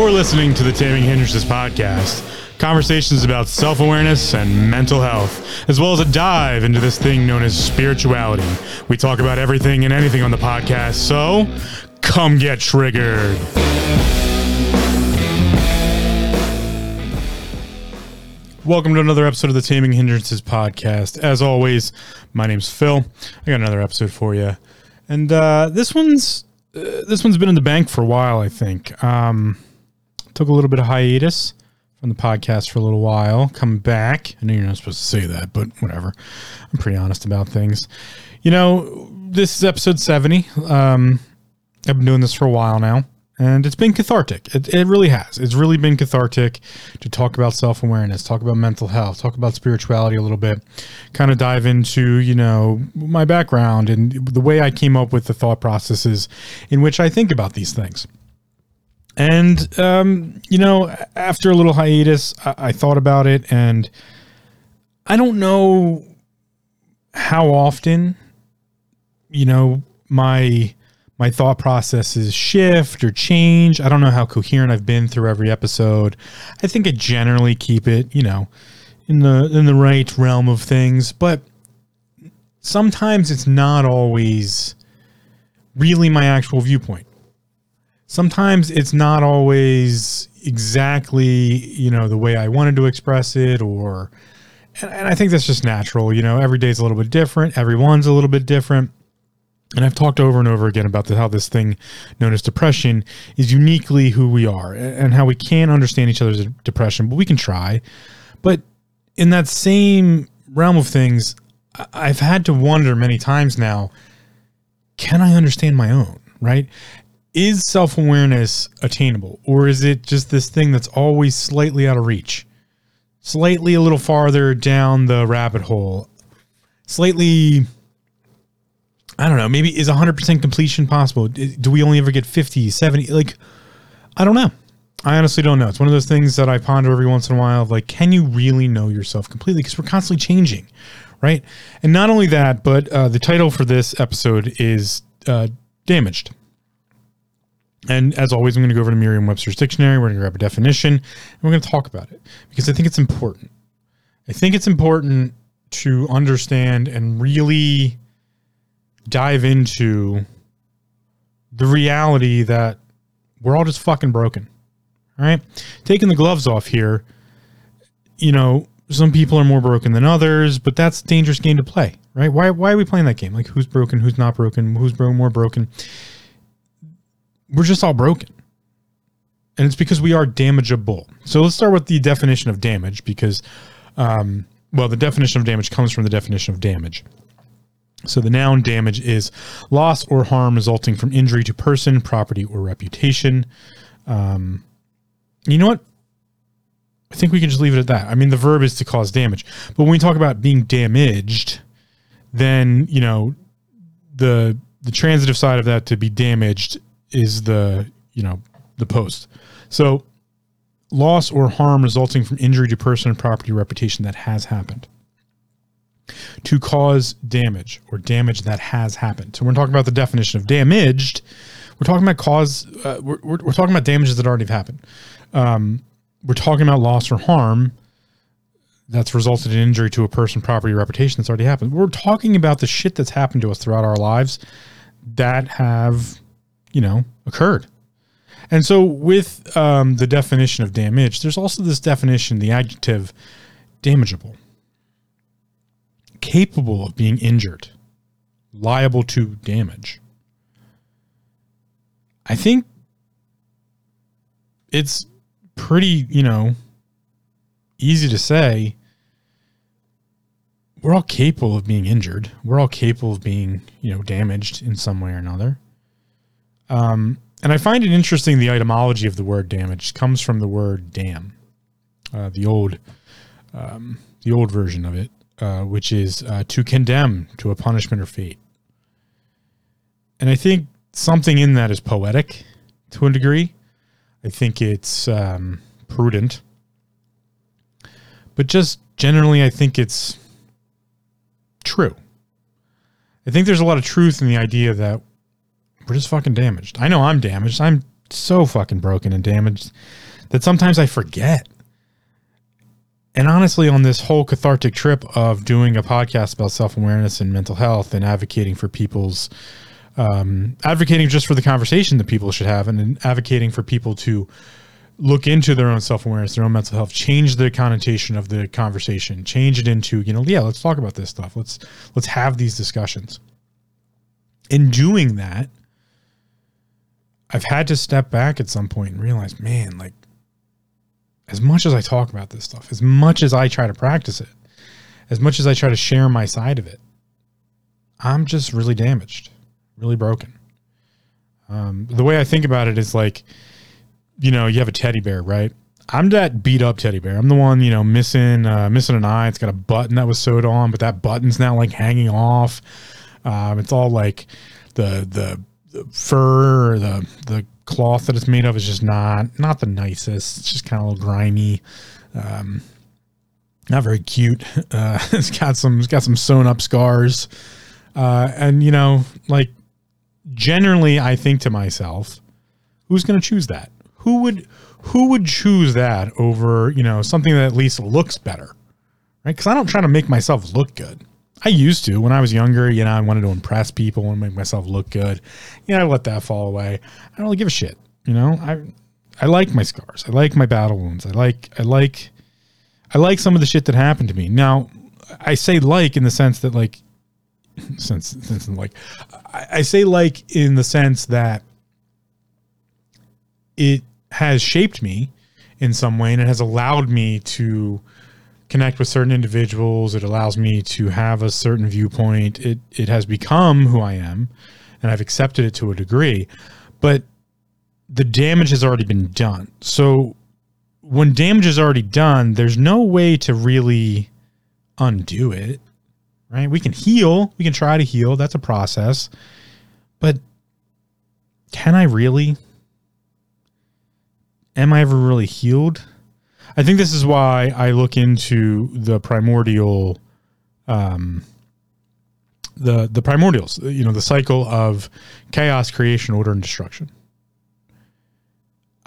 You're listening to the Taming Hindrances podcast. Conversations about self awareness and mental health, as well as a dive into this thing known as spirituality. We talk about everything and anything on the podcast, so come get triggered. Welcome to another episode of the Taming Hindrances podcast. As always, my name's Phil. I got another episode for you, and uh, this one's uh, this one's been in the bank for a while. I think um, took a little bit of hiatus from the podcast for a little while. Come back. I know you're not supposed to say that, but whatever. I'm pretty honest about things. You know, this is episode 70. Um, I've been doing this for a while now and it's been cathartic. It, it really has. It's really been cathartic to talk about self awareness, talk about mental health, talk about spirituality a little bit, kind of dive into you know my background and the way I came up with the thought processes in which I think about these things. And um, you know, after a little hiatus, I, I thought about it, and I don't know how often, you know, my my thought processes shift or change. I don't know how coherent I've been through every episode. I think I generally keep it, you know, in the in the right realm of things, but sometimes it's not always really my actual viewpoint. Sometimes it's not always exactly, you know, the way I wanted to express it or and, and I think that's just natural, you know, every day's a little bit different, everyone's a little bit different and I've talked over and over again about the, how this thing known as depression is uniquely who we are and how we can't understand each other's depression, but we can try. But in that same realm of things, I've had to wonder many times now can I understand my own, right? Is self awareness attainable or is it just this thing that's always slightly out of reach? Slightly a little farther down the rabbit hole, slightly I don't know. Maybe is 100% completion possible? Do we only ever get 50, 70? Like, I don't know. I honestly don't know. It's one of those things that I ponder every once in a while. Like, can you really know yourself completely? Because we're constantly changing, right? And not only that, but uh, the title for this episode is uh, Damaged. And as always, I'm going to go over to Merriam Webster's dictionary. We're going to grab a definition and we're going to talk about it because I think it's important. I think it's important to understand and really dive into the reality that we're all just fucking broken. All right. Taking the gloves off here, you know, some people are more broken than others, but that's a dangerous game to play, right? Why, why are we playing that game? Like, who's broken, who's not broken, who's more broken? We're just all broken. And it's because we are damageable. So let's start with the definition of damage because, um, well, the definition of damage comes from the definition of damage. So the noun damage is loss or harm resulting from injury to person, property, or reputation. Um, you know what? I think we can just leave it at that. I mean, the verb is to cause damage, but when we talk about being damaged, then you know the the transitive side of that to be damaged is the you know the post. So loss or harm resulting from injury to person, and property, reputation that has happened to cause damage or damage that has happened. So we're talking about the definition of damaged. We're talking about cause. Uh, we're, we're, we're, talking about damages that already have happened. Um, we're talking about loss or harm that's resulted in injury to a person, property, reputation that's already happened. We're talking about the shit that's happened to us throughout our lives that have, you know, occurred. And so, with um, the definition of damage, there's also this definition, the adjective damageable capable of being injured, liable to damage. I think it's pretty, you know, easy to say we're all capable of being injured. We're all capable of being, you know, damaged in some way or another. Um, and I find it interesting the etymology of the word damage comes from the word damn, uh, the old, um, the old version of it. Uh, which is uh, to condemn to a punishment or fate. And I think something in that is poetic to a degree. I think it's um, prudent. But just generally, I think it's true. I think there's a lot of truth in the idea that we're just fucking damaged. I know I'm damaged. I'm so fucking broken and damaged that sometimes I forget. And honestly, on this whole cathartic trip of doing a podcast about self awareness and mental health and advocating for people's, um, advocating just for the conversation that people should have and advocating for people to look into their own self awareness, their own mental health, change the connotation of the conversation, change it into, you know, yeah, let's talk about this stuff. Let's, let's have these discussions. In doing that, I've had to step back at some point and realize, man, like as much as I talk about this stuff, as much as I try to practice it, as much as I try to share my side of it, I'm just really damaged, really broken. Um, the way I think about it is like, you know, you have a teddy bear, right? I'm that beat up teddy bear. I'm the one, you know, missing uh, missing an eye. It's got a button that was sewed on, but that button's now like hanging off. Um, it's all like the the the fur or the the cloth that it's made of is just not not the nicest. It's just kind of a little grimy, um, not very cute. Uh, it's got some it's got some sewn up scars, uh, and you know, like generally, I think to myself, who's going to choose that? Who would who would choose that over you know something that at least looks better, right? Because I don't try to make myself look good. I used to when I was younger. You know, I wanted to impress people and make myself look good. You know, I let that fall away. I don't really give a shit. You know, I I like my scars. I like my battle wounds. I like I like I like some of the shit that happened to me. Now, I say like in the sense that like since since like I, I say like in the sense that it has shaped me in some way and it has allowed me to connect with certain individuals. It allows me to have a certain viewpoint. It it has become who I am, and I've accepted it to a degree. But the damage has already been done. So when damage is already done, there's no way to really undo it. Right? We can heal. We can try to heal. That's a process. But can I really? Am I ever really healed? I think this is why I look into the primordial, um, the the primordials. You know, the cycle of chaos, creation, order, and destruction.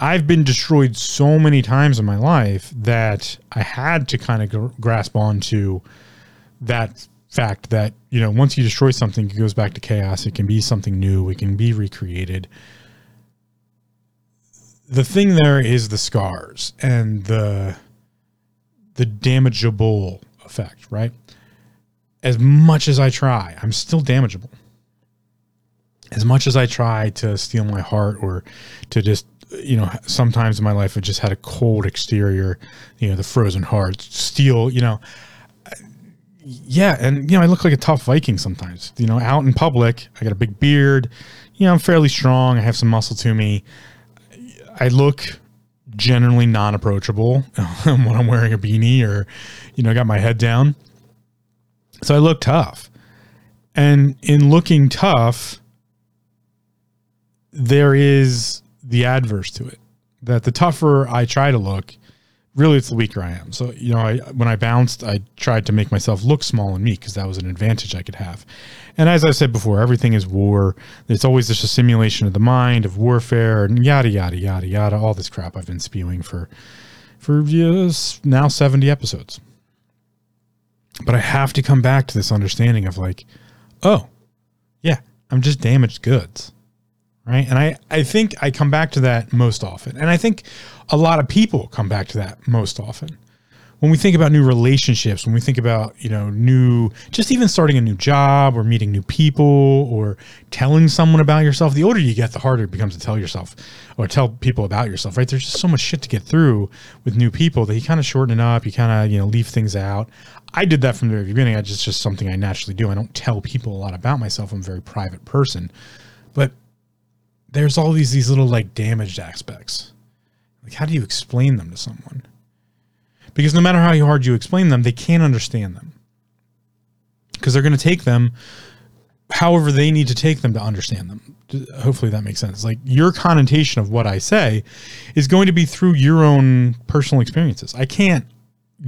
I've been destroyed so many times in my life that I had to kind of gr- grasp onto that fact that you know once you destroy something, it goes back to chaos. It can be something new. It can be recreated the thing there is the scars and the the damageable effect, right? As much as I try, I'm still damageable. As much as I try to steel my heart or to just, you know, sometimes in my life I just had a cold exterior, you know, the frozen heart, steel, you know, yeah, and you know, I look like a tough Viking sometimes. You know, out in public, I got a big beard. You know, I'm fairly strong. I have some muscle to me. I look generally non-approachable when I'm wearing a beanie or, you know, I got my head down. So I look tough. And in looking tough, there is the adverse to it. That the tougher I try to look, really it's the weaker I am. So, you know, I, when I bounced, I tried to make myself look small and meek because that was an advantage I could have. And as I said before, everything is war. It's always just a simulation of the mind, of warfare, and yada, yada, yada, yada, all this crap I've been spewing for, for years, now 70 episodes. But I have to come back to this understanding of like, oh, yeah, I'm just damaged goods right? And i i think i come back to that most often. And i think a lot of people come back to that most often. When we think about new relationships when we think about you know new just even starting a new job or meeting new people or telling someone about yourself the older you get the harder it becomes to tell yourself or tell people about yourself right? There's just so much shit to get through with new people that you kind of shorten it up you kind of you know leave things out. I did that from the very beginning. I just just something i naturally do. I don't tell people a lot about myself. I'm a very private person. But there's all these these little like damaged aspects. Like how do you explain them to someone? Because no matter how hard you explain them, they can't understand them. Because they're going to take them however they need to take them to understand them. Hopefully that makes sense. Like your connotation of what I say is going to be through your own personal experiences. I can't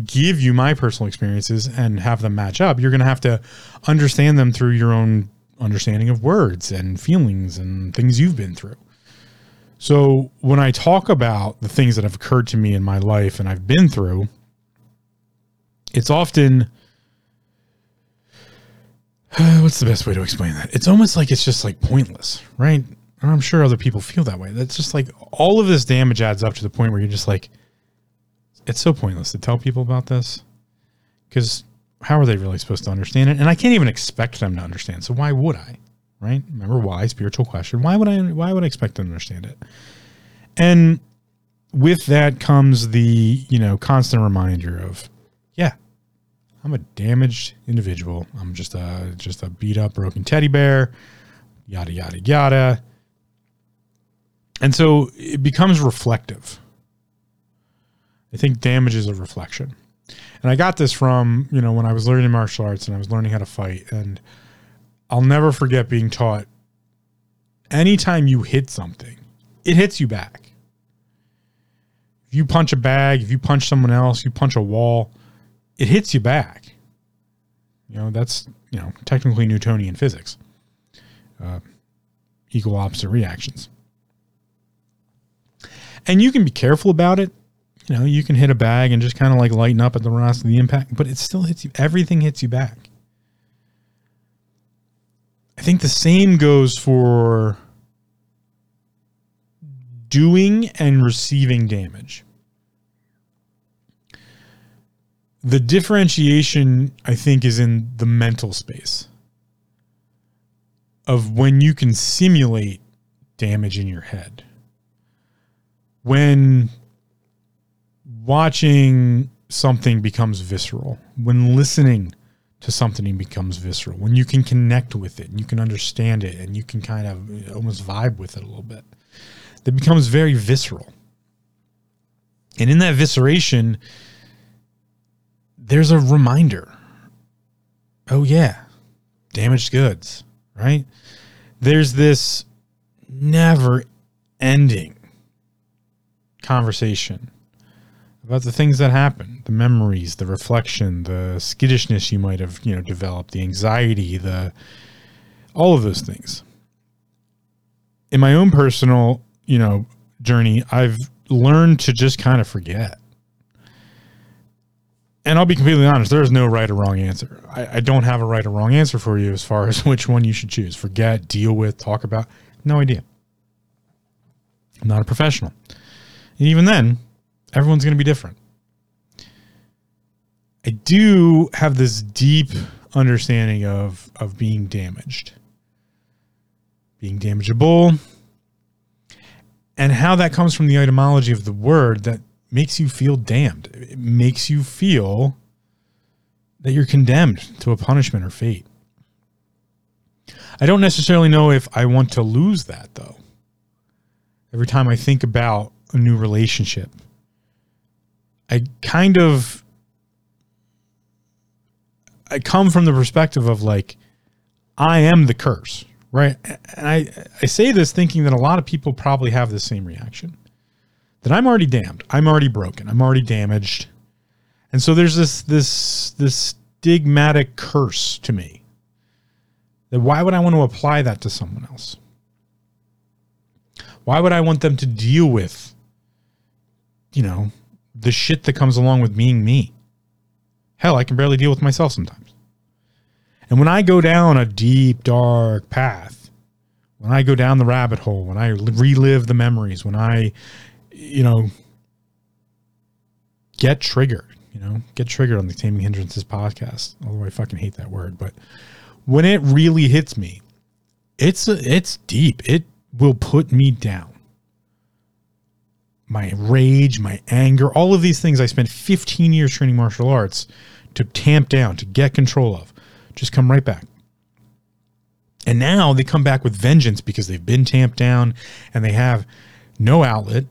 give you my personal experiences and have them match up. You're going to have to understand them through your own understanding of words and feelings and things you've been through. So when I talk about the things that have occurred to me in my life and I've been through, it's often what's the best way to explain that? It's almost like it's just like pointless, right? And I'm sure other people feel that way. That's just like all of this damage adds up to the point where you're just like, it's so pointless to tell people about this because how are they really supposed to understand it? And I can't even expect them to understand. So why would I? Right? Remember why spiritual question. Why would I why would I expect them to understand it? And with that comes the, you know, constant reminder of, yeah, I'm a damaged individual. I'm just a just a beat up, broken teddy bear, yada yada yada. And so it becomes reflective. I think damage is a reflection. And I got this from, you know, when I was learning martial arts and I was learning how to fight. And I'll never forget being taught anytime you hit something, it hits you back. If you punch a bag, if you punch someone else, you punch a wall, it hits you back. You know, that's, you know, technically Newtonian physics. Uh, equal opposite reactions. And you can be careful about it you know, you can hit a bag and just kind of like lighten up at the rest of the impact, but it still hits you. Everything hits you back. I think the same goes for doing and receiving damage. The differentiation, I think, is in the mental space of when you can simulate damage in your head. When watching something becomes visceral, when listening to something becomes visceral, when you can connect with it and you can understand it and you can kind of almost vibe with it a little bit, that becomes very visceral. And in that visceration, there's a reminder. Oh, yeah, damaged goods, right? There's this never ending conversation about the things that happen, the memories, the reflection, the skittishness you might have, you know, developed, the anxiety, the all of those things. In my own personal, you know, journey, I've learned to just kind of forget. And I'll be completely honest, there is no right or wrong answer. I, I don't have a right or wrong answer for you as far as which one you should choose. Forget, deal with, talk about. No idea. I'm not a professional. And even then, everyone's going to be different. I do have this deep understanding of of being damaged, being damageable, and how that comes from the etymology of the word that makes you feel damned. It makes you feel that you're condemned to a punishment or fate. I don't necessarily know if I want to lose that though. Every time I think about a new relationship, I kind of I come from the perspective of like I am the curse, right? And I I say this thinking that a lot of people probably have the same reaction. That I'm already damned. I'm already broken. I'm already damaged. And so there's this this this stigmatic curse to me. That why would I want to apply that to someone else? Why would I want them to deal with you know, the shit that comes along with being me. Hell, I can barely deal with myself sometimes. And when I go down a deep, dark path, when I go down the rabbit hole, when I relive the memories, when I, you know, get triggered, you know, get triggered on the Taming Hindrances podcast, although I fucking hate that word, but when it really hits me, it's it's deep. It will put me down my rage, my anger, all of these things I spent 15 years training martial arts to tamp down, to get control of, just come right back. And now they come back with vengeance because they've been tamped down and they have no outlet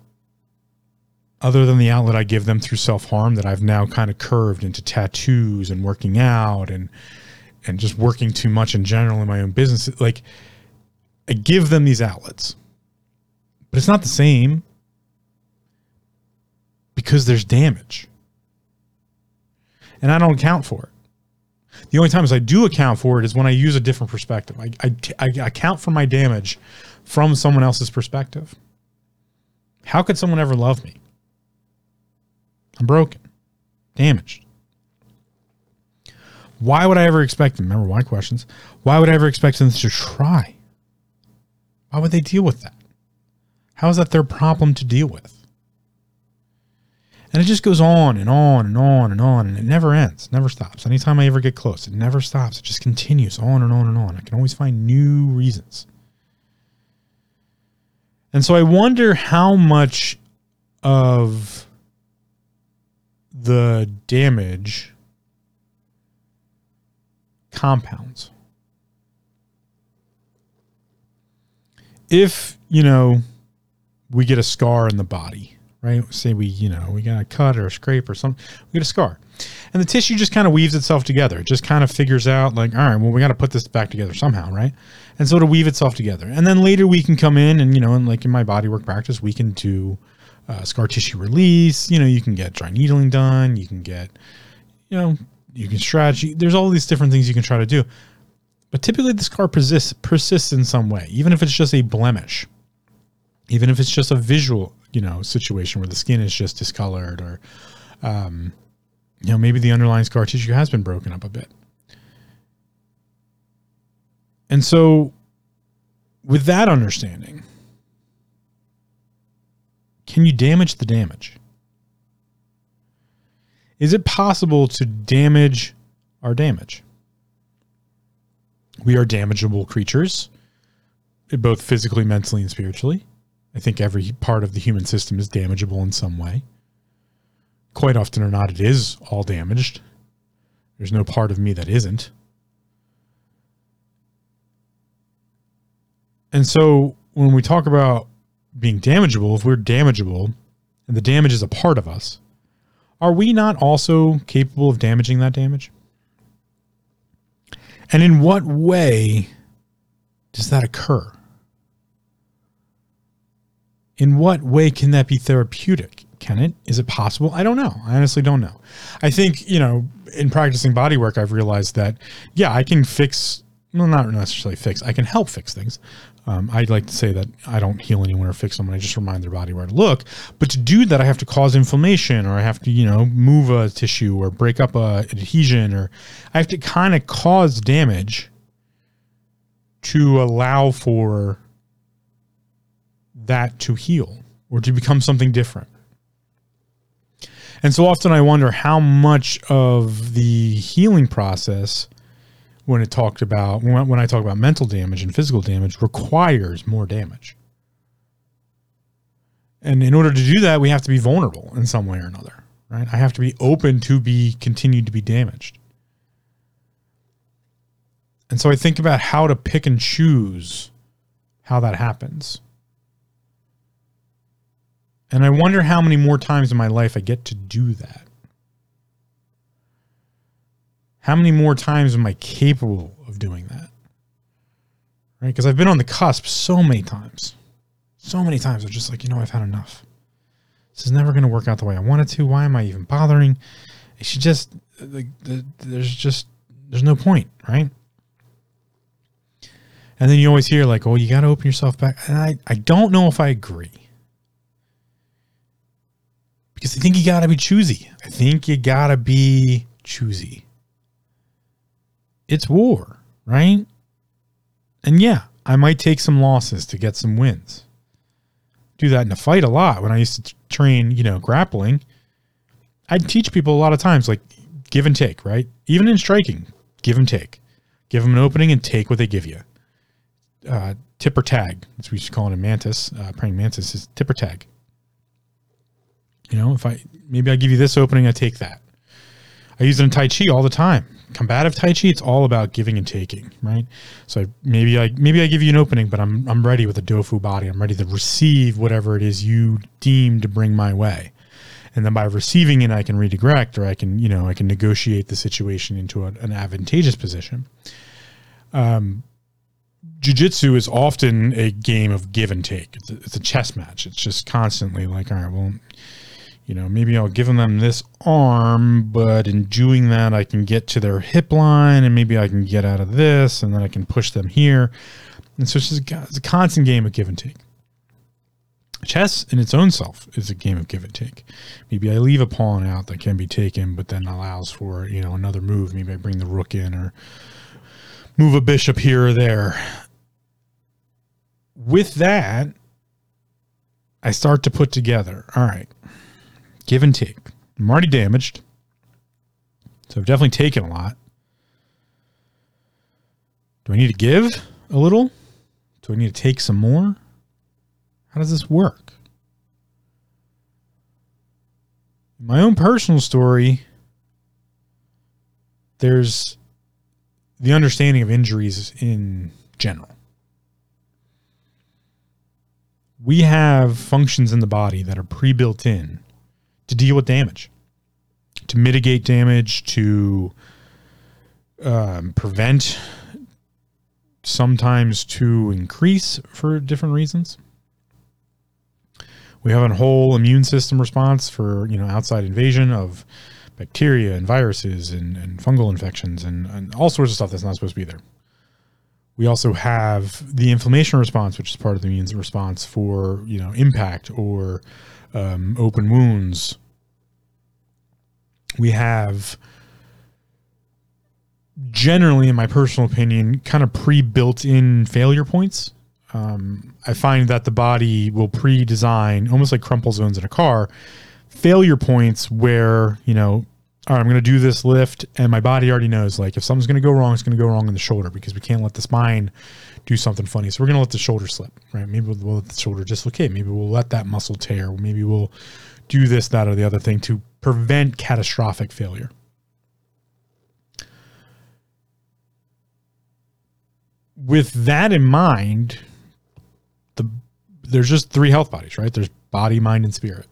other than the outlet I give them through self harm that I've now kind of curved into tattoos and working out and and just working too much in general in my own business. Like I give them these outlets, but it's not the same because there's damage. And I don't account for it. The only times I do account for it is when I use a different perspective. I, I, I account for my damage from someone else's perspective. How could someone ever love me? I'm broken, damaged. Why would I ever expect them? Remember why questions? Why would I ever expect them to try? Why would they deal with that? How is that their problem to deal with? And it just goes on and on and on and on, and it never ends, never stops. Anytime I ever get close, it never stops. It just continues on and on and on. I can always find new reasons. And so I wonder how much of the damage compounds. If, you know, we get a scar in the body, right? Say we, you know, we got a cut or a scrape or something, we get a scar. And the tissue just kind of weaves itself together. It just kind of figures out, like, all right, well, we got to put this back together somehow, right? And so to weave itself together. And then later we can come in and, you know, and like in my bodywork practice, we can do uh, scar tissue release. You know, you can get dry needling done. You can get, you know, you can stretch. There's all these different things you can try to do. But typically the scar persists, persists in some way, even if it's just a blemish, even if it's just a visual, you know, situation where the skin is just discolored or, um, you know, maybe the underlying scar tissue has been broken up a bit. And so, with that understanding, can you damage the damage? Is it possible to damage our damage? We are damageable creatures, both physically, mentally, and spiritually. I think every part of the human system is damageable in some way. Quite often or not, it is all damaged. There's no part of me that isn't. And so when we talk about being damageable, if we're damageable and the damage is a part of us, are we not also capable of damaging that damage? And in what way does that occur? In what way can that be therapeutic? Can it? Is it possible? I don't know. I honestly don't know. I think, you know, in practicing body work, I've realized that, yeah, I can fix, well, not necessarily fix, I can help fix things. Um, I'd like to say that I don't heal anyone or fix someone. I just remind their body where to look. But to do that, I have to cause inflammation or I have to, you know, move a tissue or break up a adhesion or I have to kind of cause damage to allow for that to heal or to become something different. And so often I wonder how much of the healing process when it talked about when I talk about mental damage and physical damage requires more damage. And in order to do that, we have to be vulnerable in some way or another, right? I have to be open to be continued to be damaged. And so I think about how to pick and choose how that happens. And I wonder how many more times in my life I get to do that. How many more times am I capable of doing that? Right? Because I've been on the cusp so many times. So many times I'm just like, you know, I've had enough. This is never going to work out the way I wanted to. Why am I even bothering? It should just, like, the, there's just, there's no point, right? And then you always hear like, oh, you got to open yourself back. And I, I don't know if I agree. Because I think you got to be choosy. I think you got to be choosy it's war, right? And yeah, I might take some losses to get some wins. Do that in a fight a lot. When I used to train, you know, grappling, I'd teach people a lot of times like give and take, right? Even in striking, give and take. Give them an opening and take what they give you. Uh, tip or tag, as we used to call it in Mantis, uh, praying Mantis is tip or tag. You know, if I maybe I give you this opening, I take that. I use it in Tai Chi all the time. Combative tai chi it's all about giving and taking right? So maybe i maybe i give you an opening but i'm i'm ready with a dofu body. I'm ready to receive whatever it is you deem to bring my way. And then by receiving it i can redirect or i can you know i can negotiate the situation into a, an advantageous position. Um jiu-jitsu is often a game of give and take. It's a, it's a chess match. It's just constantly like all right well you know, maybe I'll give them this arm, but in doing that, I can get to their hip line and maybe I can get out of this and then I can push them here. And so it's just a, it's a constant game of give and take. Chess in its own self is a game of give and take. Maybe I leave a pawn out that can be taken, but then allows for you know another move. Maybe I bring the rook in or move a bishop here or there. With that, I start to put together. All right, give and take. I'm already damaged, so I've definitely taken a lot. Do I need to give a little? Do I need to take some more? How does this work? My own personal story, there's the understanding of injuries in general. We have functions in the body that are pre built in to deal with damage, to mitigate damage, to um, prevent, sometimes to increase for different reasons. We have a whole immune system response for you know outside invasion of bacteria and viruses and, and fungal infections and, and all sorts of stuff that's not supposed to be there. We also have the inflammation response, which is part of the immune response for you know impact or um, open wounds. We have generally, in my personal opinion, kind of pre-built-in failure points um, I find that the body will pre-design almost like crumple zones in a car, failure points where you know, all right, I'm going to do this lift, and my body already knows like if something's going to go wrong, it's going to go wrong in the shoulder because we can't let the spine do something funny. So we're going to let the shoulder slip, right? Maybe we'll, we'll let the shoulder dislocate. Maybe we'll let that muscle tear. Maybe we'll do this, that, or the other thing to prevent catastrophic failure. With that in mind, the there's just three health bodies, right? There's body, mind, and spirit.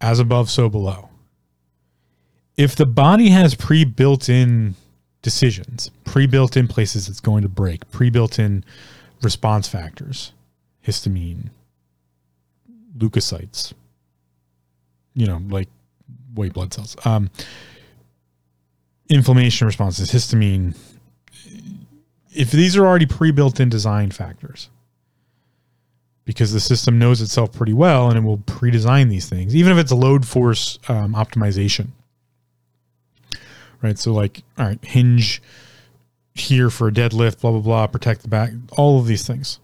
As above, so below. If the body has pre-built in decisions, pre-built in places it's going to break, pre-built in response factors, histamine, leukocytes, you know, like white blood cells, um, inflammation responses, histamine. If these are already pre-built in design factors, because the system knows itself pretty well and it will pre-design these things, even if it's a load force um, optimization. Right. So like, all right, hinge here for a deadlift, blah, blah, blah, protect the back, all of these things.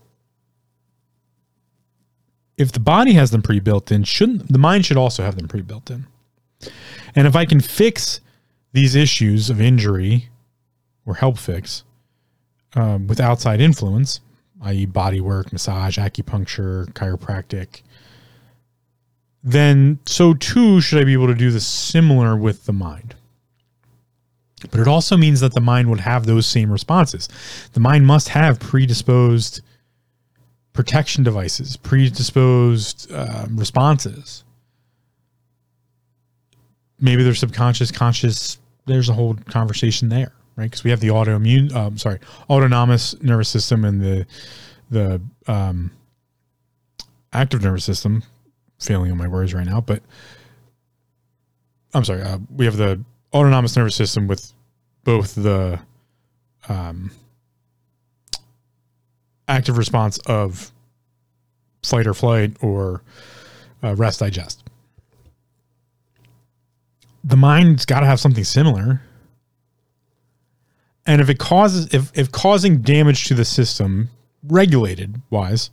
If the body has them pre-built in, shouldn't the mind should also have them pre-built in. And if I can fix these issues of injury or help fix um, with outside influence, i.e., body work, massage, acupuncture, chiropractic, then so too should I be able to do the similar with the mind. But it also means that the mind would have those same responses. The mind must have predisposed protection devices, predisposed uh, responses. Maybe they're subconscious, conscious. There's a whole conversation there right? Because we have the autoimmune, um, sorry, autonomous nervous system and the the um, active nervous system. Failing on my words right now, but I'm sorry. Uh, we have the autonomous nervous system with both the um, active response of fight or flight or uh, rest digest. The mind's got to have something similar and if it causes if if causing damage to the system regulated wise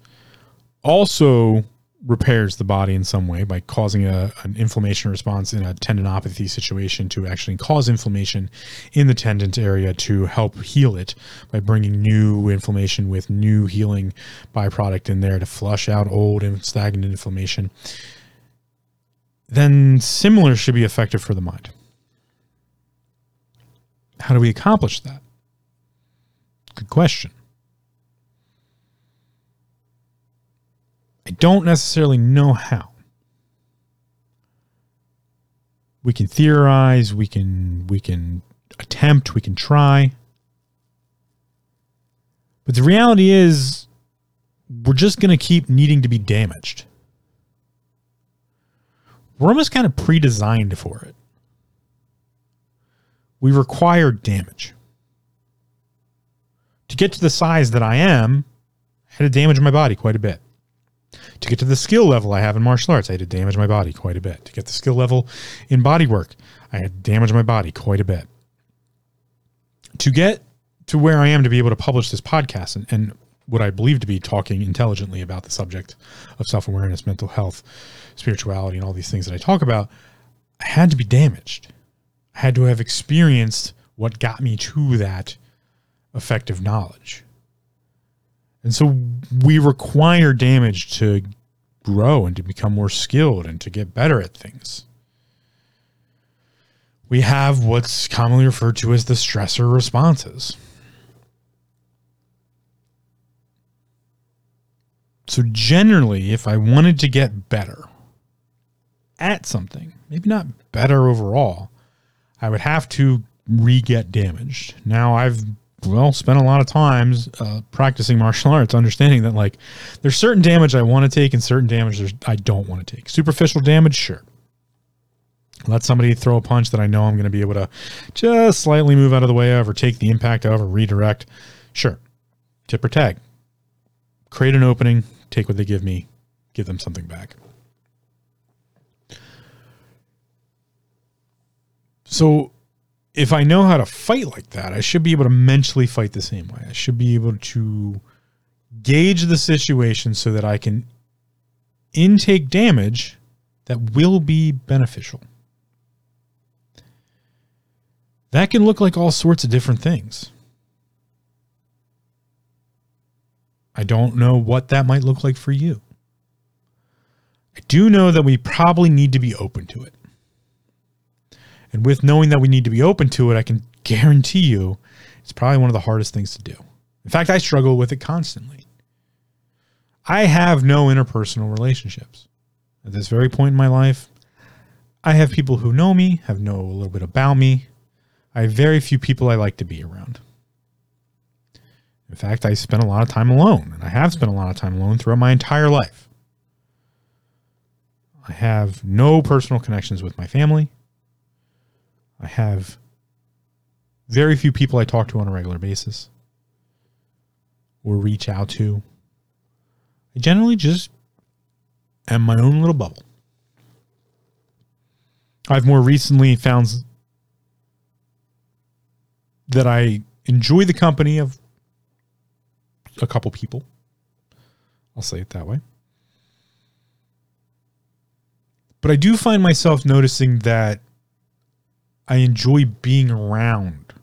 also repairs the body in some way by causing a, an inflammation response in a tendinopathy situation to actually cause inflammation in the tendon area to help heal it by bringing new inflammation with new healing byproduct in there to flush out old and stagnant inflammation. Then similar should be effective for the mind. How do we accomplish that? Good question. Don't necessarily know how. We can theorize, we can we can attempt, we can try. But the reality is we're just going to keep needing to be damaged. We're almost kind of pre-designed for it. We require damage to get to the size that I am, I had to damage my body quite a bit. To get to the skill level I have in martial arts, I had to damage my body quite a bit. To get the skill level in body work, I had to damage my body quite a bit. To get to where I am to be able to publish this podcast and, and what I believe to be talking intelligently about the subject of self awareness, mental health, spirituality, and all these things that I talk about, I had to be damaged. I had to have experienced what got me to that effective knowledge. And so we require damage to grow and to become more skilled and to get better at things. We have what's commonly referred to as the stressor responses. So, generally, if I wanted to get better at something, maybe not better overall, I would have to re get damaged. Now, I've well, spent a lot of times uh, practicing martial arts, understanding that like there's certain damage I want to take and certain damage I don't want to take. Superficial damage, sure. Let somebody throw a punch that I know I'm going to be able to just slightly move out of the way of or take the impact of or redirect. Sure. Tip or tag. Create an opening, take what they give me, give them something back. So if I know how to fight like that, I should be able to mentally fight the same way. I should be able to gauge the situation so that I can intake damage that will be beneficial. That can look like all sorts of different things. I don't know what that might look like for you. I do know that we probably need to be open to it. And with knowing that we need to be open to it, I can guarantee you it's probably one of the hardest things to do. In fact, I struggle with it constantly. I have no interpersonal relationships. At this very point in my life, I have people who know me, have know a little bit about me. I have very few people I like to be around. In fact, I spend a lot of time alone, and I have spent a lot of time alone throughout my entire life. I have no personal connections with my family. I have very few people I talk to on a regular basis or reach out to. I generally just am my own little bubble. I've more recently found that I enjoy the company of a couple people. I'll say it that way. But I do find myself noticing that I enjoy being around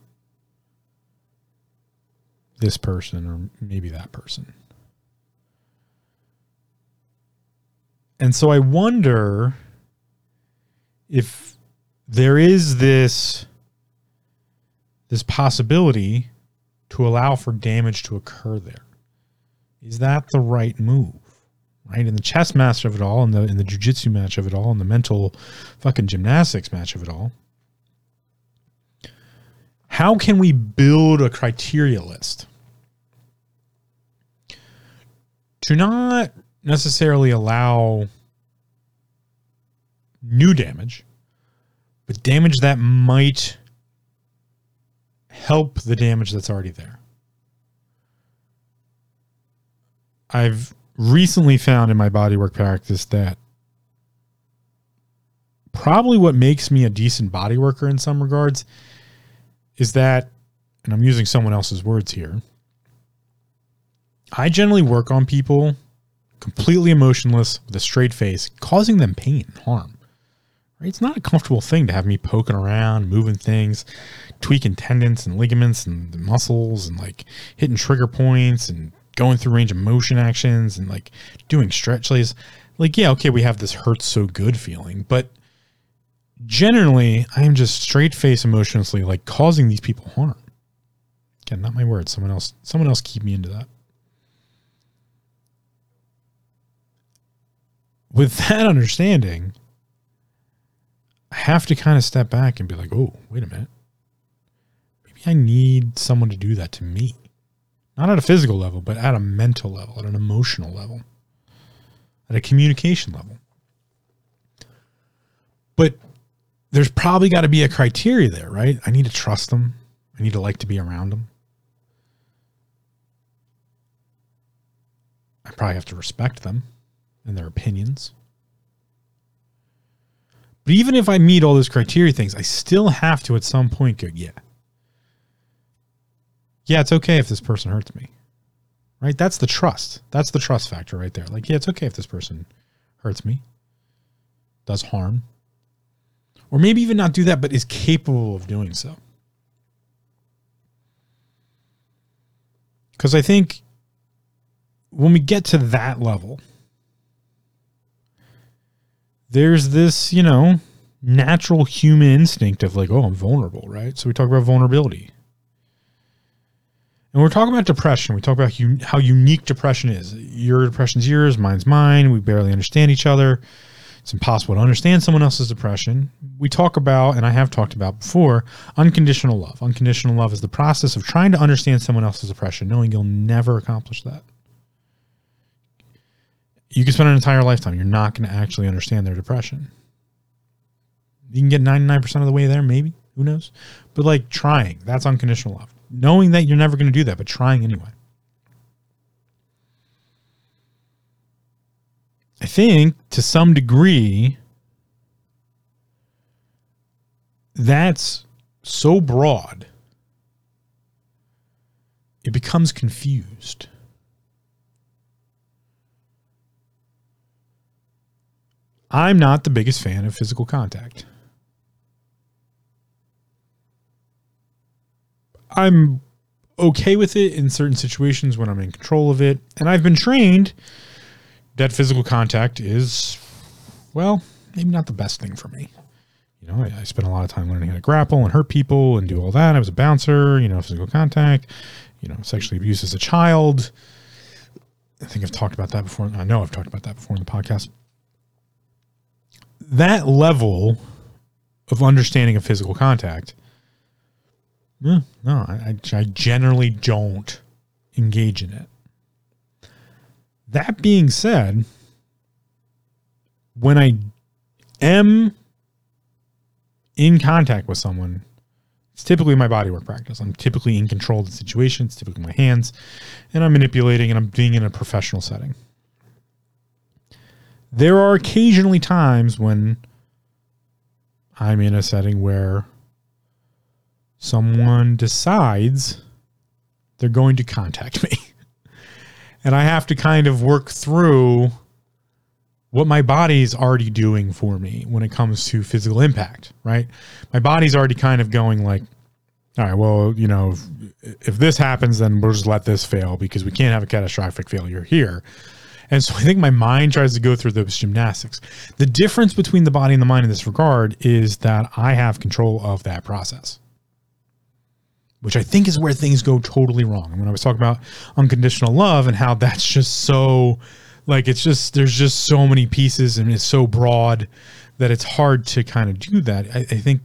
this person or maybe that person. And so I wonder if there is this this possibility to allow for damage to occur there. Is that the right move? Right? In the chess match of it all, in the in the jujitsu match of it all, in the mental fucking gymnastics match of it all, how can we build a criteria list to not necessarily allow new damage, but damage that might help the damage that's already there? I've recently found in my bodywork practice that probably what makes me a decent body worker in some regards is that, and I'm using someone else's words here, I generally work on people completely emotionless with a straight face, causing them pain and harm. Right? It's not a comfortable thing to have me poking around, moving things, tweaking tendons and ligaments and muscles and like hitting trigger points and going through range of motion actions and like doing stretch lays. Like, yeah, okay, we have this hurts so good feeling, but generally, I am just straight face emotionlessly like causing these people harm. Again, not my words. Someone else, someone else keep me into that. With that understanding, I have to kind of step back and be like, oh, wait a minute. Maybe I need someone to do that to me. Not at a physical level, but at a mental level, at an emotional level, at a communication level. But there's probably got to be a criteria there, right? I need to trust them. I need to like to be around them. I probably have to respect them. and their opinions. But even if I meet all those criteria things, I still have to at some point go, yeah. Yeah, it's okay if this person hurts me. Right? That's the trust. That's the trust factor right there. Like, yeah, it's okay if this person hurts me, does harm, or maybe even not do that, but is capable of doing so. Because I think when we get to that level, there's this, you know, natural human instinct of like, oh, I'm vulnerable, right? So we talk about vulnerability. And we're talking about depression. We talk about how unique depression is. Your depression's yours, mine's mine. We barely understand each other. It's impossible to understand someone else's depression. We talk about, and I have talked about before, unconditional love. Unconditional love is the process of trying to understand someone else's depression, knowing you'll never accomplish that. You can spend an entire lifetime, you're not going to actually understand their depression. You can get 99% of the way there, maybe. Who knows? But like trying, that's unconditional love. Knowing that you're never going to do that, but trying anyway. I think to some degree, that's so broad, it becomes confused. I'm not the biggest fan of physical contact. I'm okay with it in certain situations when I'm in control of it. And I've been trained that physical contact is, well, maybe not the best thing for me. You know, I, I spent a lot of time learning how to grapple and hurt people and do all that. I was a bouncer, you know, physical contact, you know, sexually abused as a child. I think I've talked about that before. I know I've talked about that before in the podcast. That level of understanding of physical contact no, I, I generally don't engage in it. That being said, when I am in contact with someone, it's typically my bodywork practice. I'm typically in control of the situation. It's typically my hands, and I'm manipulating and I'm being in a professional setting. There are occasionally times when I'm in a setting where someone decides they're going to contact me. And I have to kind of work through what my body's already doing for me when it comes to physical impact, right? My body's already kind of going like, all right, well, you know, if, if this happens, then we'll just let this fail because we can't have a catastrophic failure here. And so I think my mind tries to go through those gymnastics. The difference between the body and the mind in this regard is that I have control of that process which I think is where things go totally wrong. When I was talking about unconditional love and how that's just so like it's just there's just so many pieces and it's so broad that it's hard to kind of do that. I, I think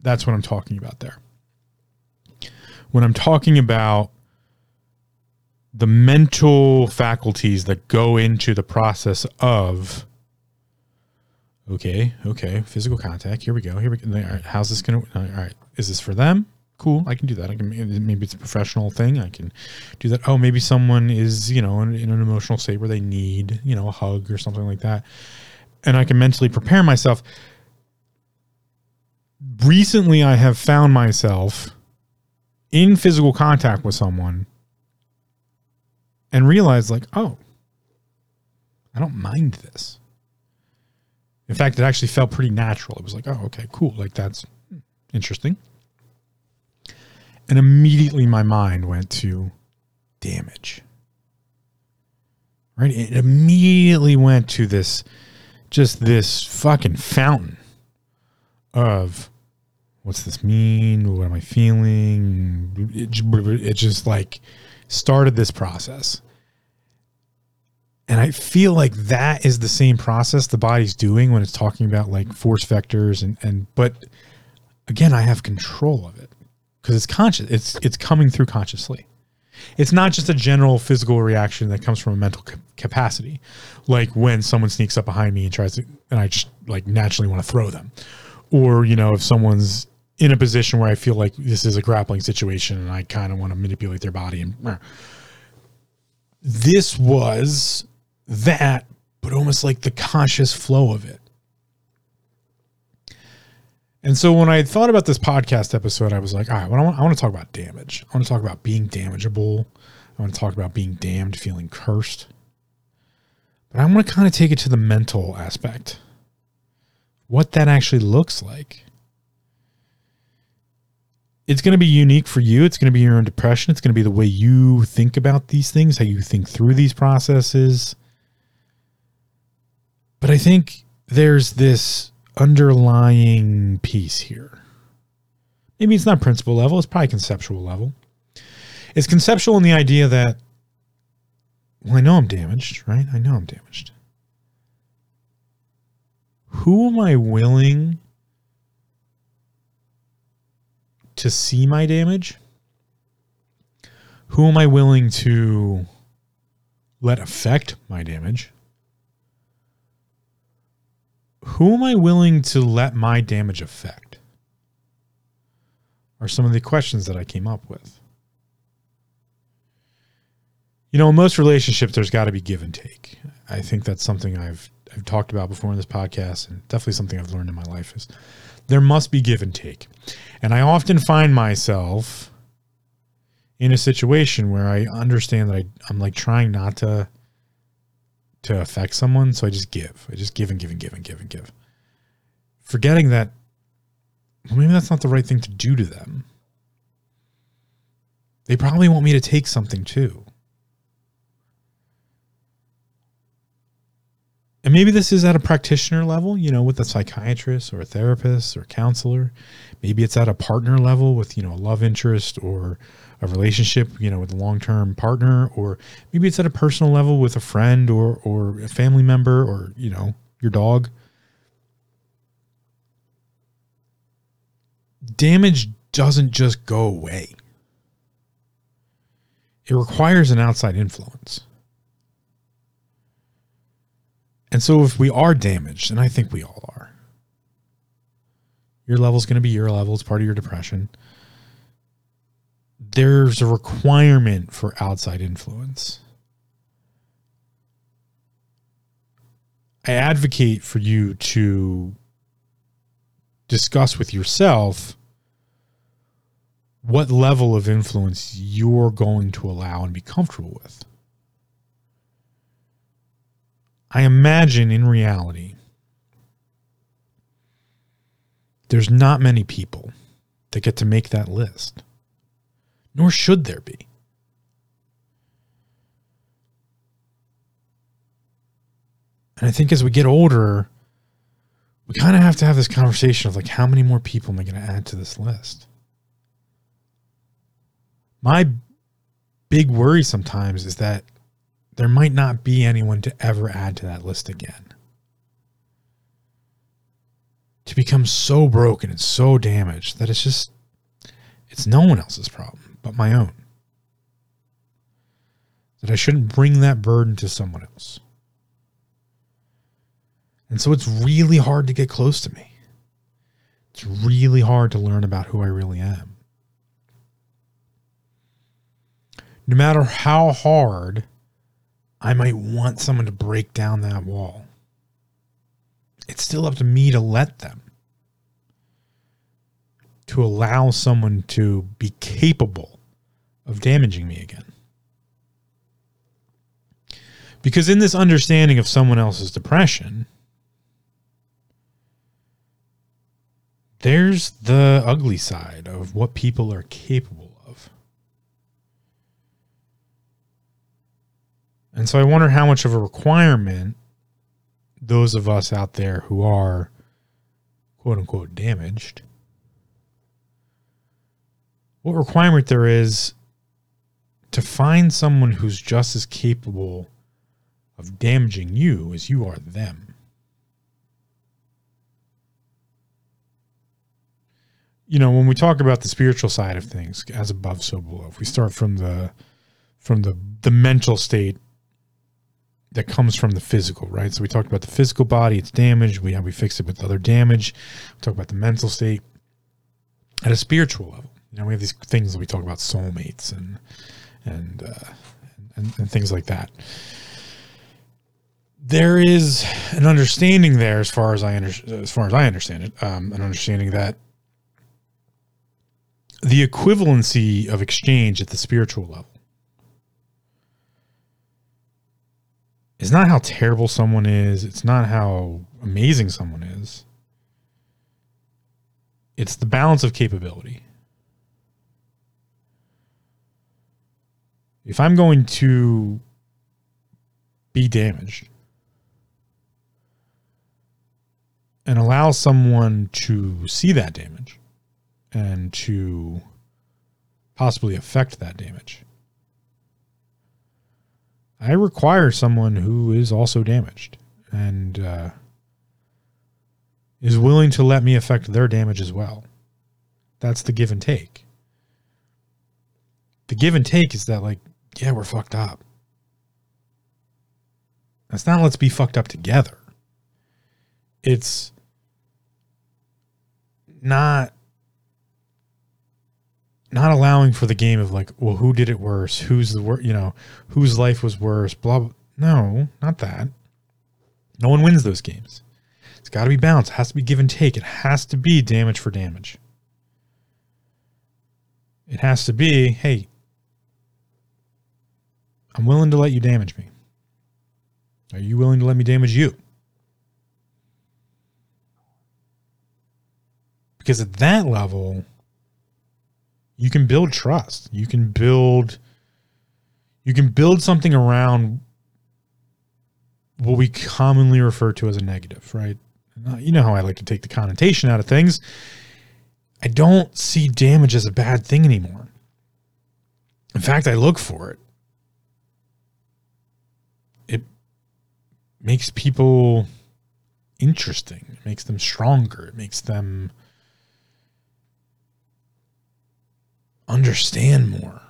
that's what I'm talking about there. When I'm talking about the mental faculties that go into the process of okay, okay, physical contact. Here we go. Here we go. All right, how's this to? All right, is this for them? Cool. I can do that. I can maybe it's a professional thing. I can do that. Oh maybe someone is you know in, in, an emotional state where they need you know a hug or something like that. And i can mentally prepare myself. Recently i have found myself in physical contact with someone and realized like oh i don't mind this. In fact it actually felt pretty natural. It was like oh okay cool. Like that's interesting and immediately my mind went to damage. Right? It immediately went to this, just this fucking fountain of what's this mean? What am I feeling? It, it just like started this process. And I feel like that is the same process the body's doing when it's talking about like force vectors and, and, but again, I have control of it because it's conscious. It's it's coming through consciously. It's not just a general physical reaction that comes from a mental capacity, like when someone sneaks up behind me and tries to, and I just like naturally want to throw them, or you know if someone's in a position where I feel like this is a grappling situation and I kind of want to manipulate their body and this was that but almost like the conscious flow of it. And so when I thought about this podcast episode, I was like, all right, well, I want, I want to talk about damage. I want to talk about being damageable. I want to talk about being damned, feeling cursed. But I want to kind of take it to the mental aspect. What that actually looks like. It's going to be unique for you. It's going to be your own depression. It's going to be the way you think about these things, how you think through these processes. But I think there's this underlying piece here. Maybe it's not principle level, it's probably conceptual level. It's conceptual in the idea that, well, I know I'm damaged, right? I know I'm damaged. Who am I willing to see my damage? Who am I willing to let affect my damage? Who am I willing to let my damage affect? Are some of the questions that I came up with. You know, in most relationships, there's got to be give and take. I think that's something I've I've talked about before in this podcast, and definitely something I've learned in my life is there must be give and take. And I often find myself in a situation where I understand that I, I'm like trying not to to affect someone. So I just give. I just give and give and give and give and give. Forgetting that well, maybe that's not the right thing to do to them. They probably want me to take something too. And maybe this is at a practitioner level, you know, with a psychiatrist or a therapist or counselor. Maybe it's at a partner level with, you know, a love interest or a relationship, you know, with a long-term partner, or maybe it's at a personal level with a friend or or a family member or you know your dog. Damage doesn't just go away. It requires an outside influence. And so if we are damaged, and I think we all are, your level is going to be your level. It's part of your depression there's a requirement for outside influence. I advocate for you to discuss with yourself what level of influence you're going to allow and be comfortable with. I imagine in reality, there's not many people that get to make that list nor should there be. And I think as we get older, we kind of have to have this conversation of like, how many more people am I going to add to this list? My big worry sometimes is that there might not be anyone to ever add to that list again. To become so broken and so damaged that it's just, it's no one else's problem but my own. That I shouldn't bring that burden to someone else. And so it's really hard to get close to me. It's really hard to learn about who I really am. No matter how hard I might want someone to break down that wall, it's still up to me to let them to allow someone to be capable of damaging me again. Because in this understanding of someone else's depression, there's the ugly side of what people are capable of. And so I wonder how much of a requirement those of us out there who are quote unquote damaged what requirement there is to find someone who's just as capable of damaging you as you are them. You know, when we talk about the spiritual side of things, as above, so below, if we start from the from the the mental state that comes from the physical, right? So we talked about the physical body, it's damaged. We have we fix it with other damage. We talk about the mental state at a spiritual level. You know, we have these things that we talk about soulmates and and uh, and, and things like that. there is an understanding there, as far as I under, as far as I understand it, um, an understanding that the equivalency of exchange at the spiritual level is not how terrible someone is. It's not how amazing someone is. It's the balance of capability. If I'm going to be damaged and allow someone to see that damage and to possibly affect that damage, I require someone who is also damaged and uh, is willing to let me affect their damage as well. That's the give and take. The give and take is that, like, yeah, we're fucked up. It's not let's be fucked up together. It's not not allowing for the game of like, well, who did it worse? Who's the worst? You know, whose life was worse? Blah, blah. No, not that. No one wins those games. It's got to be balanced. It has to be give and take. It has to be damage for damage. It has to be, hey, I'm willing to let you damage me. Are you willing to let me damage you? Because at that level, you can build trust. You can build you can build something around what we commonly refer to as a negative, right? You know how I like to take the connotation out of things. I don't see damage as a bad thing anymore. In fact, I look for it. Makes people interesting. It makes them stronger. It makes them understand more.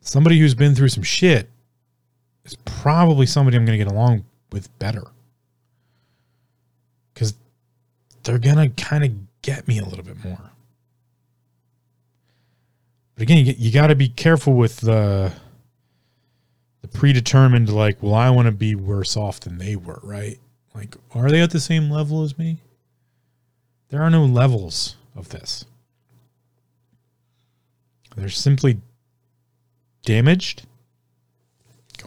Somebody who's been through some shit is probably somebody I'm going to get along with better. Because they're going to kind of get me a little bit more. But again, you, you got to be careful with the the predetermined like, well, I want to be worse off than they were, right? Like, are they at the same level as me? There are no levels of this. They're simply damaged.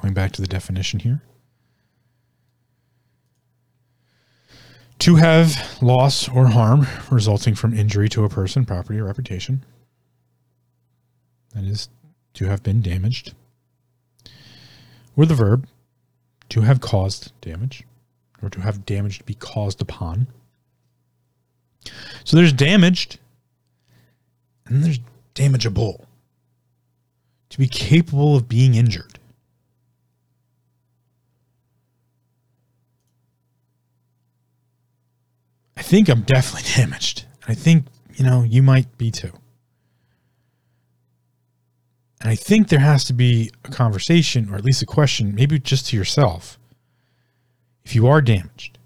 Going back to the definition here. To have loss or harm resulting from injury to a person, property, or reputation. That is, to have been damaged. Or the verb, to have caused damage, or to have damage to be caused upon. So there's damaged, and there's damageable. To be capable of being injured. I think I'm definitely damaged. I think, you know, you might be too. And I think there has to be a conversation, or at least a question, maybe just to yourself. If you are damaged,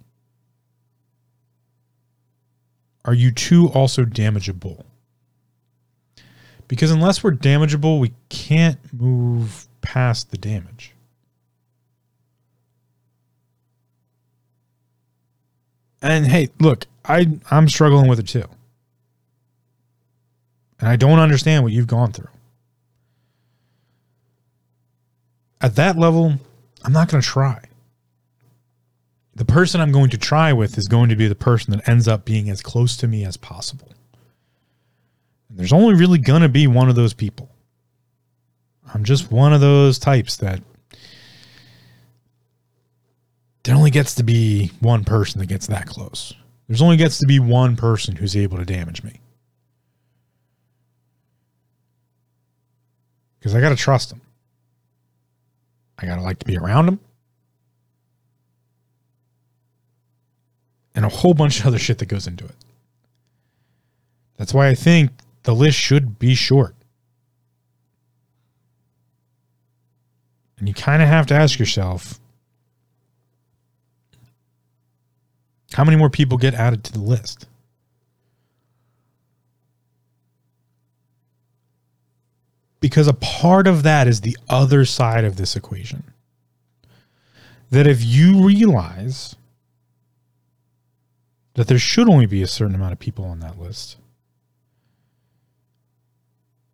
are you too also damageable? Because unless we're damageable, we can't move past the damage. And hey, look, I I'm struggling with it too. And I don't understand what you've gone through. At that level, I'm not going to try the person I'm going to try with is going to be the person that ends up being as close to me as possible. And there's only really going to be one of those people. I'm just one of those types that there only gets to be one person that gets that close. There's only gets to be one person who's able to damage me. Because I got to trust them. I got to like to be around them. and a whole bunch of other shit that goes into it. That's why I think the list should be short. And you kind of have to ask yourself how many more people get added to the list? Because a part of that is the other side of this equation. That if you realize that there should only be a certain amount of people on that list,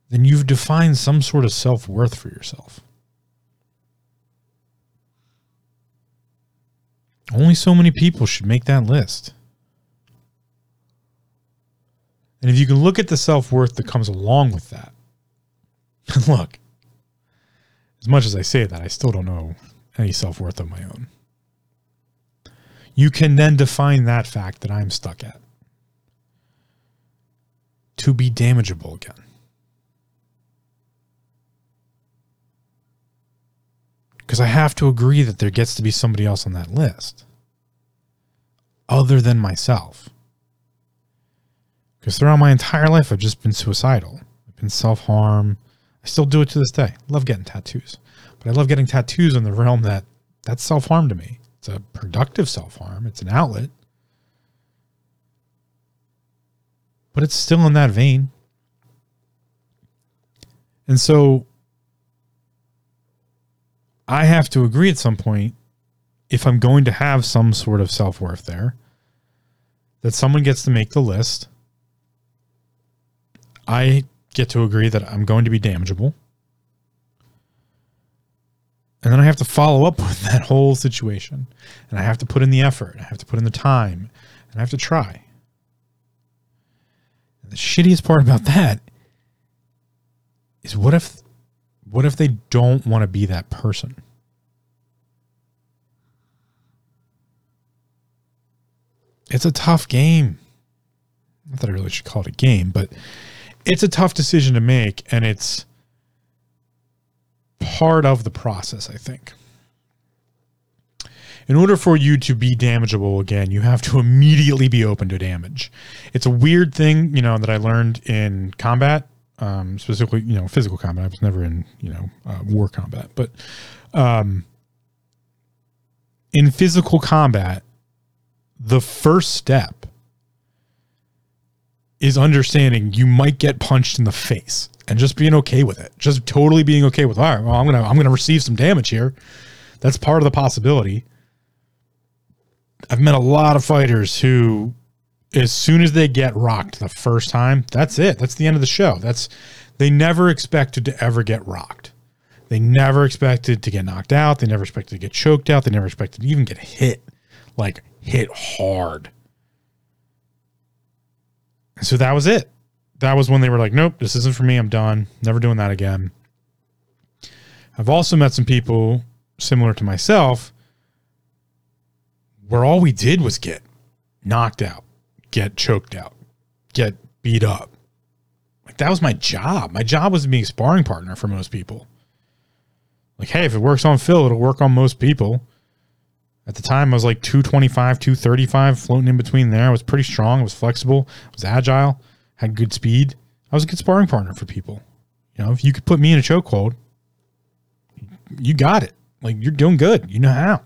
then you've defined some sort of self worth for yourself. Only so many people should make that list. And if you can look at the self worth that comes along with that, look, as much as I say that, I still don't know any self worth of my own. You can then define that fact that I'm stuck at to be damageable again. Because I have to agree that there gets to be somebody else on that list other than myself. Because throughout my entire life, I've just been suicidal. I've been self harm. I still do it to this day. Love getting tattoos, but I love getting tattoos in the realm that that's self harm to me. It's a productive self harm, it's an outlet, but it's still in that vein. And so I have to agree at some point if I'm going to have some sort of self worth there that someone gets to make the list I get to agree that I'm going to be damageable. And then I have to follow up with that whole situation. And I have to put in the effort. I have to put in the time. And I have to try. And the shittiest part about that is what if what if they don't want to be that person? It's a tough game. Not that I really should call it a game, but it's a tough decision to make and it's part of the process, I think. In order for you to be damageable again, you have to immediately be open to damage. It's a weird thing, you know, that I learned in combat, um, specifically, you know, physical combat. I was never in, you know, uh, war combat, but um, in physical combat, the first step is understanding you might get punched in the face and just being okay with it. Just totally being okay with, all right, well, I'm gonna I'm gonna receive some damage here. That's part of the possibility. I've met a lot of fighters who as soon as they get rocked the first time, that's it. That's the end of the show. That's they never expected to ever get rocked. They never expected to get knocked out. They never expected to get choked out. They never expected to even get hit, like hit hard. So that was it. That was when they were like, nope, this isn't for me. I'm done. Never doing that again. I've also met some people similar to myself where all we did was get knocked out, get choked out, get beat up. Like that was my job. My job was to be a sparring partner for most people. Like, hey, if it works on Phil, it'll work on most people. At the time, I was like 225, 235, floating in between there. I was pretty strong. I was flexible. I was agile. Had good speed. I was a good sparring partner for people. You know, if you could put me in a chokehold, you got it. Like you're doing good. You know how.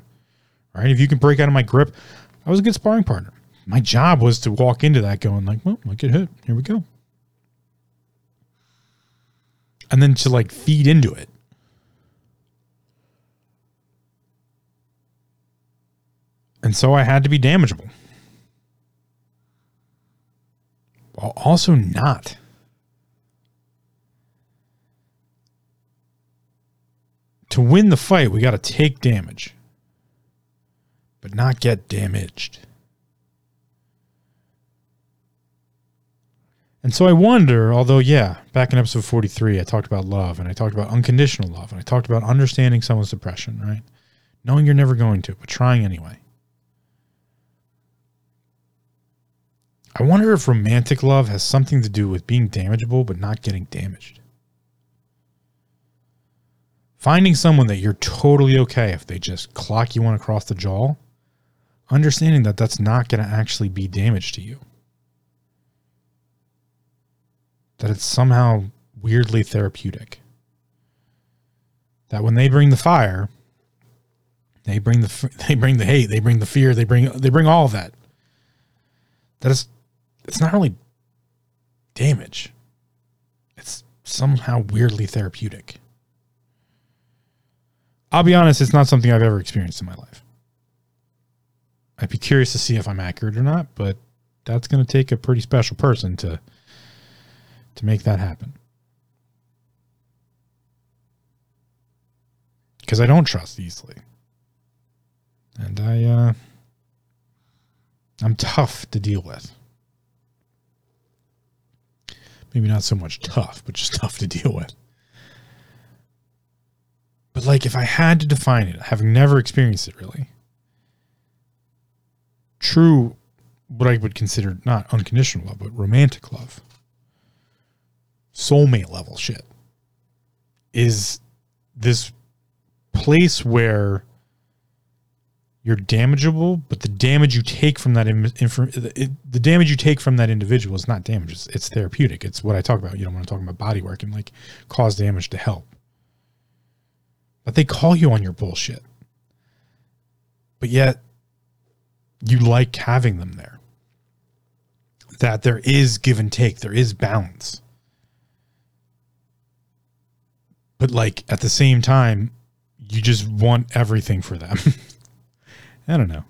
Right? If you can break out of my grip, I was a good sparring partner. My job was to walk into that going like, well, I get hit. Here we go. And then to like feed into it. And so I had to be damageable. While also not. To win the fight, we got to take damage, but not get damaged. And so I wonder, although, yeah, back in episode 43, I talked about love and I talked about unconditional love and I talked about understanding someone's depression, right? Knowing you're never going to, but trying anyway. I wonder if romantic love has something to do with being damageable but not getting damaged. Finding someone that you're totally okay if they just clock you one across the jaw, understanding that that's not going to actually be damage to you. That it's somehow weirdly therapeutic. That when they bring the fire, they bring the they bring the hate, they bring the fear, they bring they bring all of that. That is it's not really damage. It's somehow weirdly therapeutic. I'll be honest, it's not something I've ever experienced in my life. I'd be curious to see if I'm accurate or not, but that's going to take a pretty special person to to make that happen. Cuz I don't trust easily. And I uh I'm tough to deal with. Maybe not so much tough, but just tough to deal with. But like if I had to define it, having never experienced it really, true what I would consider not unconditional love, but romantic love, soulmate level shit, is this place where you're damageable, but the damage you take from that the damage you take from that individual is not damage. It's, it's therapeutic. It's what I talk about. You know, when I'm talking about body work and like cause damage to help. But they call you on your bullshit. But yet you like having them there. That there is give and take, there is balance. But like at the same time, you just want everything for them. I don't know.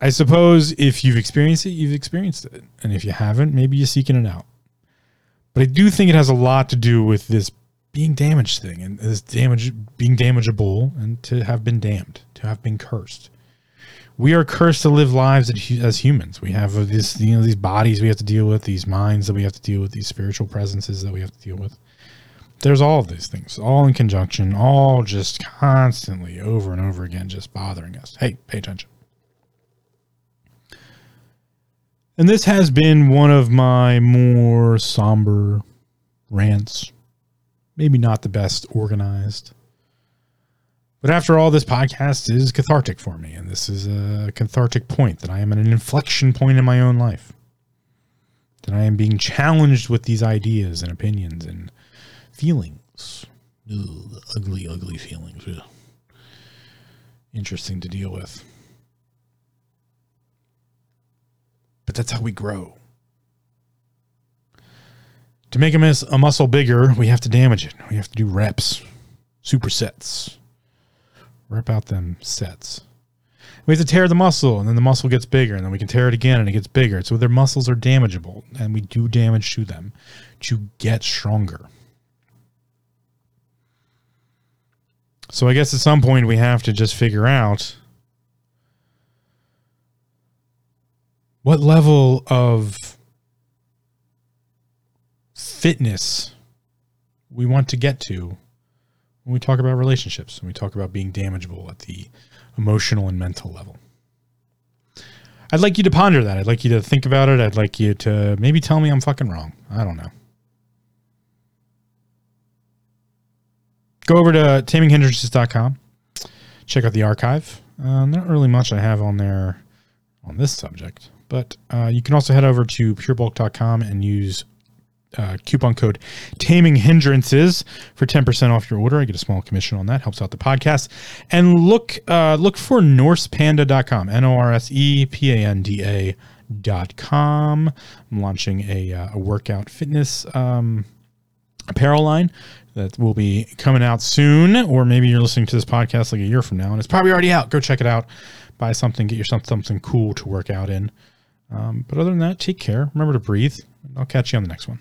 I suppose if you've experienced it, you've experienced it. And if you haven't, maybe you're seeking it out. But I do think it has a lot to do with this being damaged thing and this damage being damageable and to have been damned, to have been cursed. We are cursed to live lives as humans. We have this, you know, these bodies we have to deal with, these minds that we have to deal with, these spiritual presences that we have to deal with. There's all of these things, all in conjunction, all just constantly over and over again, just bothering us. Hey, pay attention. And this has been one of my more somber rants. Maybe not the best organized. But after all, this podcast is cathartic for me. And this is a cathartic point that I am at an inflection point in my own life. That I am being challenged with these ideas and opinions and feelings. Ugh, ugly, ugly feelings. Ugh. Interesting to deal with. But that's how we grow. To make a, mis- a muscle bigger, we have to damage it. We have to do reps, supersets. Rep out them sets. We have to tear the muscle, and then the muscle gets bigger, and then we can tear it again, and it gets bigger. So their muscles are damageable, and we do damage to them to get stronger. So I guess at some point we have to just figure out what level of fitness we want to get to when we talk about relationships, when we talk about being damageable at the emotional and mental level. I'd like you to ponder that. I'd like you to think about it. I'd like you to maybe tell me I'm fucking wrong. I don't know. Go over to taminghindrances.com. Check out the archive. Uh, not really much I have on there on this subject. But uh, you can also head over to purebulk.com and use uh, coupon code taming hindrances for 10% off your order. I get a small commission on that. Helps out the podcast. And look uh, look for norsepanda.com. N-O-R-S-E-P-A-N-D-A dot com. I'm launching a, uh, a workout fitness um, apparel line that will be coming out soon. Or maybe you're listening to this podcast like a year from now and it's probably already out. Go check it out. Buy something, get yourself something cool to work out in. Um, but other than that, take care. Remember to breathe. I'll catch you on the next one.